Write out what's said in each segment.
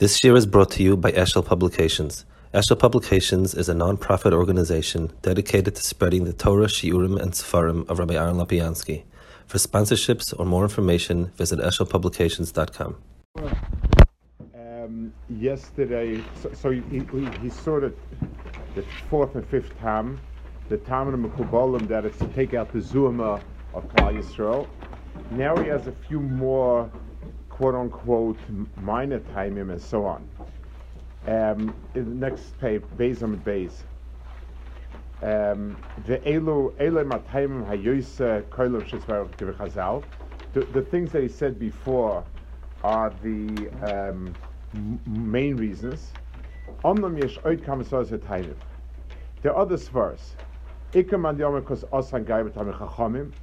This year is brought to you by Eshel Publications. Eshel Publications is a non-profit organization dedicated to spreading the Torah, Shiurim, and Sefarim of Rabbi Aaron Lopiansky. For sponsorships or more information, visit eshelpublications.com. Um, yesterday, so, so he, he, he saw that the fourth and fifth time, the of the Mekubalim, that is to take out the Zuma of Klal Yisrael. Now he has a few more quote unquote minor timing and so on. Um, in the next page, base on base. Um, the the things that he said before are the um, main reasons. Are other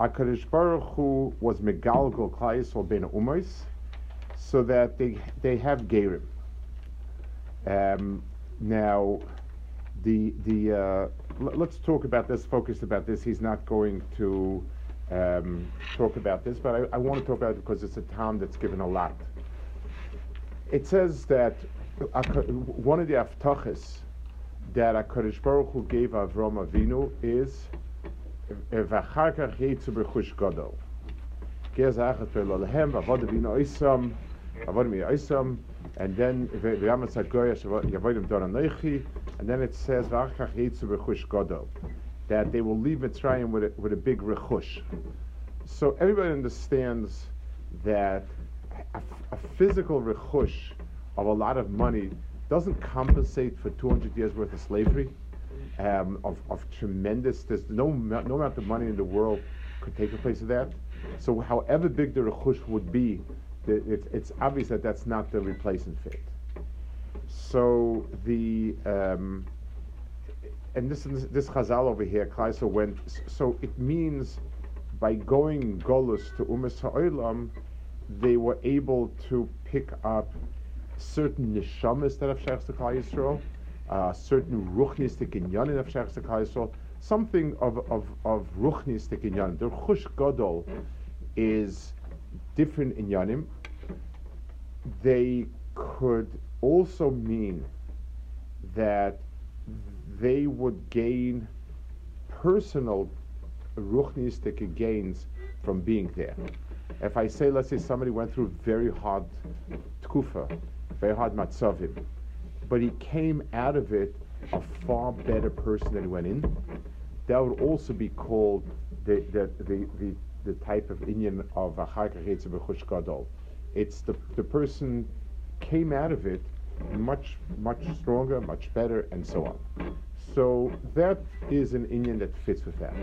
HaKadosh Baruch Hu was Megalgal Klai or Ben Umos, so that they they have Gerim. Um, now, the the uh, l- let's talk about this. Focus about this. He's not going to um, talk about this, but I, I, want to talk about it because it's a town that's given a lot. It says that one of the aftachas that Hakadosh Baruch Hu gave Avram Avinu is ואחר כך יצאו ברכוש גדול. גז אחת פרלו להם, ועבוד אבינו איסם, עבוד מי איסם, and then ויאמר צגויה יבוא עם דון אנכי, and then it says ואחר כך יצאו ברכוש גדול. That they will leave Mitzrayim with a, with a big rechush. So everybody understands that a, a physical rechush of a lot of money doesn't compensate for 200 years worth of slavery um, of, of tremendous, there's no, no amount of money in the world could take the place of that. So however big the rechush would be, the, it's, it's obvious that that's not the replacement fit. So the, um, and this, this Chazal over here, Kleiser went, so it means by going Golus to Umas Ha'olam, they were able to pick up certain neshamas that have Shechs to Klal Yisrael, uh, certain ruchnistic inyanim of Shech Yisrael, something of, of, of ruchnistic inyanim. The chush gadol is different inyanim. They could also mean that they would gain personal ruchnistic gains from being there. If I say, let's say somebody went through very hard tkufa, very hard matzavim, but he came out of it a far better person than he went in. That would also be called the the the, the, the type of inyan of a gadol. It's the the person came out of it much much stronger, much better, and so on. So that is an inyan that fits with that.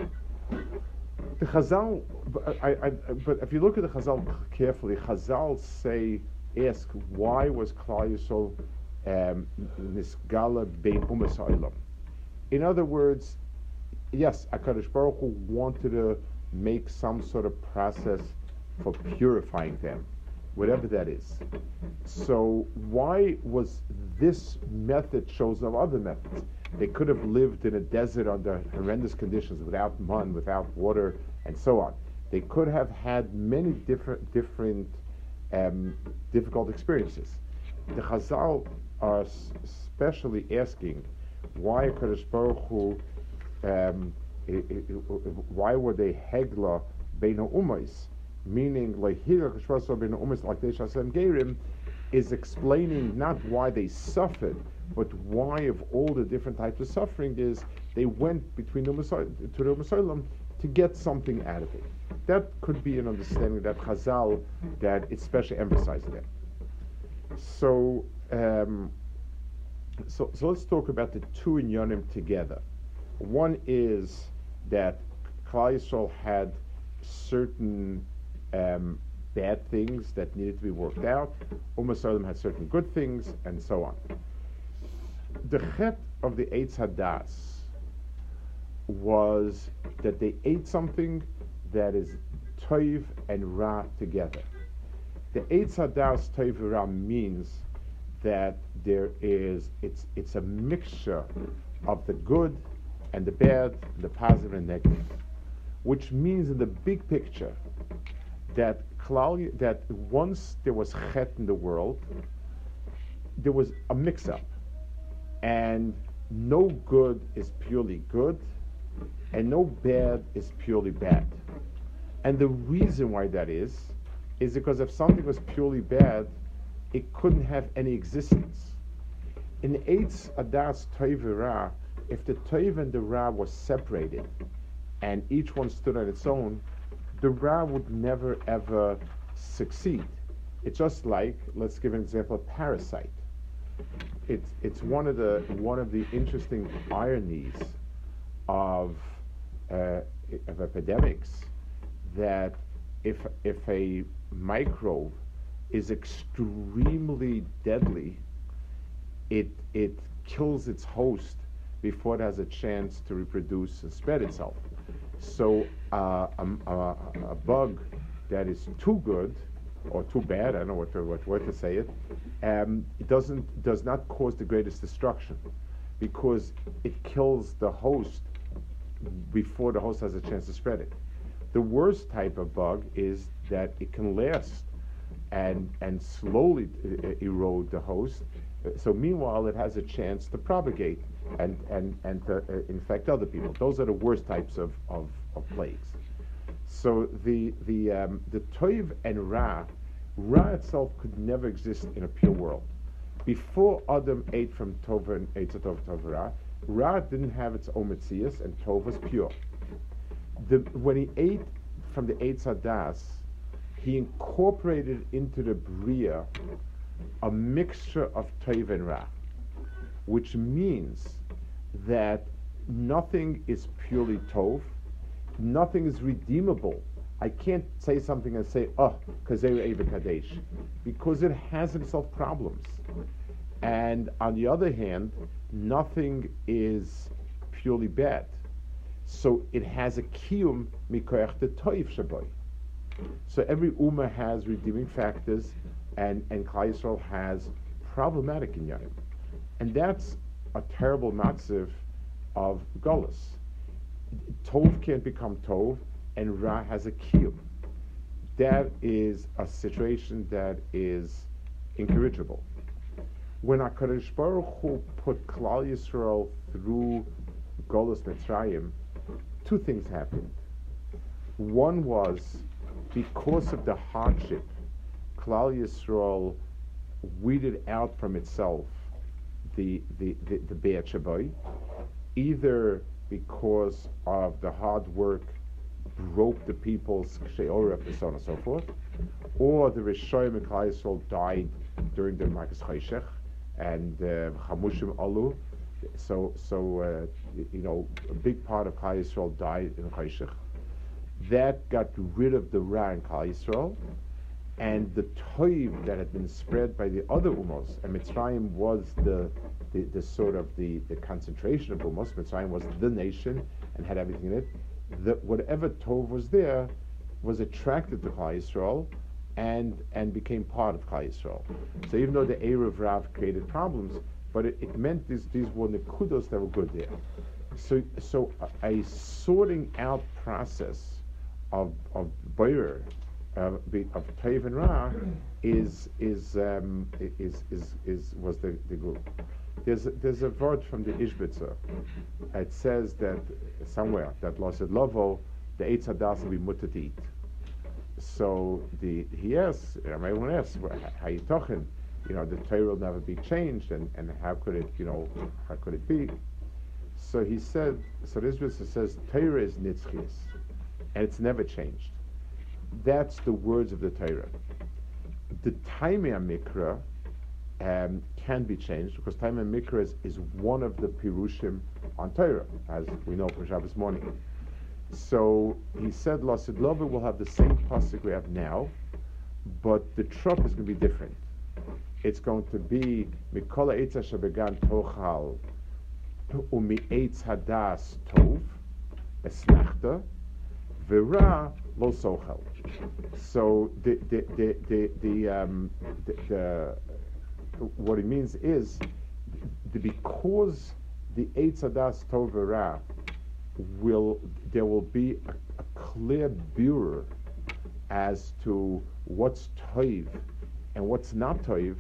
The Chazal, uh, I, I, but if you look at the Chazal carefully, Chazal say, ask, why was Klal Yisrael Nisgala Bein Umas In other words, yes, Akadosh Baruch Hu wanted to make some sort of process for purifying them, whatever that is. So why was this method chosen of other methods? They could have lived in a desert under horrendous conditions, without mun, without water, and so on. They could have had many different different um, difficult experiences. The Chazal are especially asking why Kadosh Baruch Hu, um, why were they hegla beina umais, meaning like here Kadosh beina umais shasem gerim, is explaining not why they suffered, but why of all the different types of suffering is they went between the to the Messiah to get something out of it. That could be an understanding that Chazal that especially emphasizes that. So um, so, so let's talk about the two inyanim together. One is that Klal had certain um, bad things that needed to be worked out. Umm had certain good things, and so on. the chet of the Eitz Hadas was that they ate something that is toiv and ra together. The Eitz Hadas toiv ra means that there is it's it's a mixture of the good and the bad, the positive and negative, which means in the big picture that that once there was chet in the world, there was a mix-up, and no good is purely good, and no bad is purely bad. And the reason why that is, is because if something was purely bad, it couldn't have any existence. In Eitz Hadas Toiv if the Toiv and the Ra was separated, and each one stood on its own, the Ra would never ever succeed. It's just like, let's give an example, a parasite. It's, it's one, of the, one of the interesting ironies of, uh, of epidemics that if, if a microbe is extremely deadly, it, it kills its host before it has a chance to reproduce and spread itself. So uh, a, a, a, bug that is too good or too bad, I don't know what, to, what to say it, um, it doesn't, does not cause the greatest destruction because it kills the host before the host has a chance to spread it. The worst type of bug is that it can last and, and slowly uh, erode the host. So meanwhile, it has a chance to propagate and, and, and to uh, infect other people. Those are the worst types of, of, of plagues. So the, the, um, the Toiv and Ra, Ra itself could never exist in a pure world. Before Adam ate from Tova and ate to Tova, Tova Ra, Ra didn't have its own Metzias and Tov was pure. The, when he ate from the Eitz Hadas, he incorporated into the Bria a mixture of Tov and Ra which means that nothing is purely tov, nothing is redeemable. I can't say something and say, oh, Kazeru Eva Kadesh, because it has itself problems. And on the other hand, nothing is purely bad. So it has a kiyum mikoyach the toiv shaboy. So every ummah has redeeming factors, and and Klal has problematic inyanim. And that's a terrible matziv of Golas. Tov can't become Tov, and Ra has a kiyum. That is a situation that is incorrigible. When HaKadosh Baruch Hu put Klal Yisrael through Golas Mitzrayim, two things happened. One was because of the hardship, Klal Yisrael weeded out from itself the, the, the, the Shabai, either because of the hard work broke the people's sheorah and so on and so forth, or the Rishoyim and Klal Yisrael died during the Marcus Chayshech and uh, Alu. So, so uh, you know, a big part of Klal Yisrael died in Chayshech. That got rid of the Ra in Klal Yisrael, and the toiv that had been spread by the other umos, and Mitzrayim was the, the, the, sort of the, the concentration of umos. Mitzrayim was the nation and had everything in it. That whatever tov was there was attracted to Klal Yisrael and and became part of Klal Yisrael. So even though the Erev Rav created problems, but it, it meant these these were the kudos that were good there. So so a, a sorting out process of of Bayer uh, of Tov and Ra is is um, is, is is was the, the group. There's a, there's a word from the Ishbitzer. It says that somewhere that Losid Lovo the Eitz Hadas will be mutter to eat. So the he asks, everyone asks, how you talking? You know, the Torah will never be changed, and, and how could it, you know, how could it be? So he said, so this says Torah is nitzchis, and it's never changed. That's the words of the Torah. The Taimei Mikra um, can be changed because Taimei Mikra is, is, one of the Pirushim on Torah, as we know from Shabbos morning. So he said, Lasid will have the same pasuk we have now, but the trop is going to be different. it's going to be Mikola Eitz Began Tochal Umi Eitz Hadas Tov Esnachta Vira Lo. So the the the the, the, um, the, the what it means is because the Eitz Hadas Tov Vira will there will be a, a clear birur as to what's toiv and what's not toiv,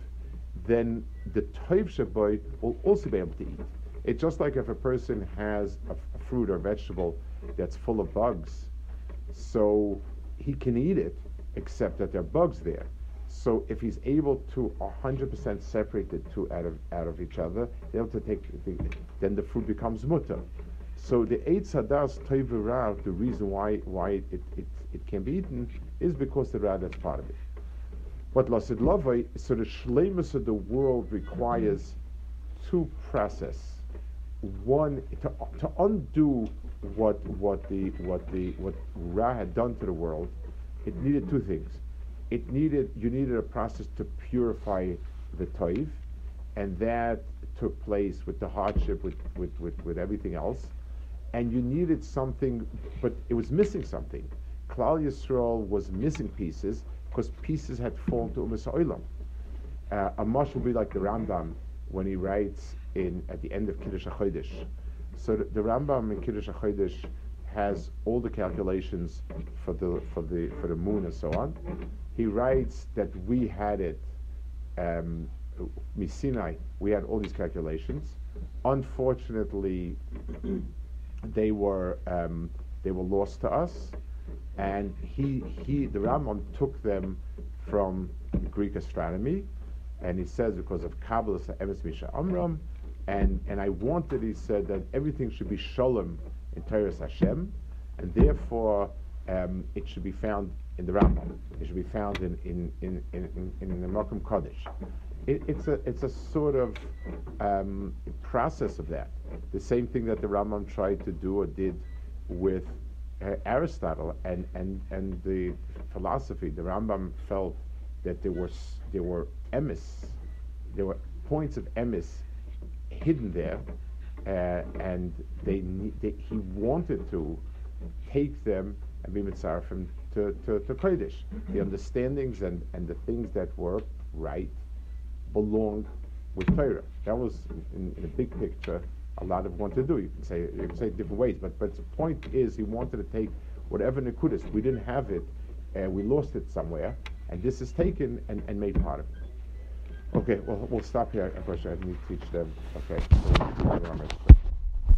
then the toiv shaboy will also be able to eat. It's just like if a person has a, a fruit or vegetable that's full of bugs, so he can eat it, except that there are bugs there. So if he's able to 100% separate the two out of out of each other, able to take, then the fruit becomes mutter. So the Eitz Hadas Toivira, the reason why why it, it, it can be eaten is because the Ra that's part of it. But Lasid Lavai, so the Shlemus of the world requires two process. One to, to undo what what the what the what Ra had done to the world, it needed two things. It needed you needed a process to purify the toiv, and that took place with the hardship, with, with, with, with everything else. And you needed something, but it was missing something. Klal Yisrael was missing pieces because pieces had fallen to Umas Oilam. Uh, a mush will be like the Rambam when he writes in at the end of Kiddush HaChodesh. So the, the Rambam in Kiddush HaChodesh has all the calculations for the for the for the moon and so on. He writes that we had it, um, we had all these calculations. Unfortunately, they were um, they were lost to us and he, he, the Rambam took them from Greek astronomy, and he says because of Kabbalah, Emes Misha Amram, and, and I wanted, he said, that everything should be Shalom in Teres Hashem, and therefore um, it should be found in the Rambam. It should be found in, in, in, in, in, the Malkum Kodesh. It, it's, a, it's a sort of um, process of that. The same thing that the Rambam tried to do or did with uh, Aristotle and, and, and the philosophy, the Rambam felt that there were, there were emis, there were points of emis hidden there, uh, and they, they, he wanted to take them and be mitzarfim to, to, to Kodesh. The understandings and, and the things that were right belonged with Torah. That was, in, in a big picture, a lot of want to do. You can say you can say it different ways, but but the point is he wanted to take whatever Nikudis we didn't have it, and we lost it somewhere, and this is taken and, and made part of it. Okay, well we'll stop here. Of course, I need to teach them. Okay.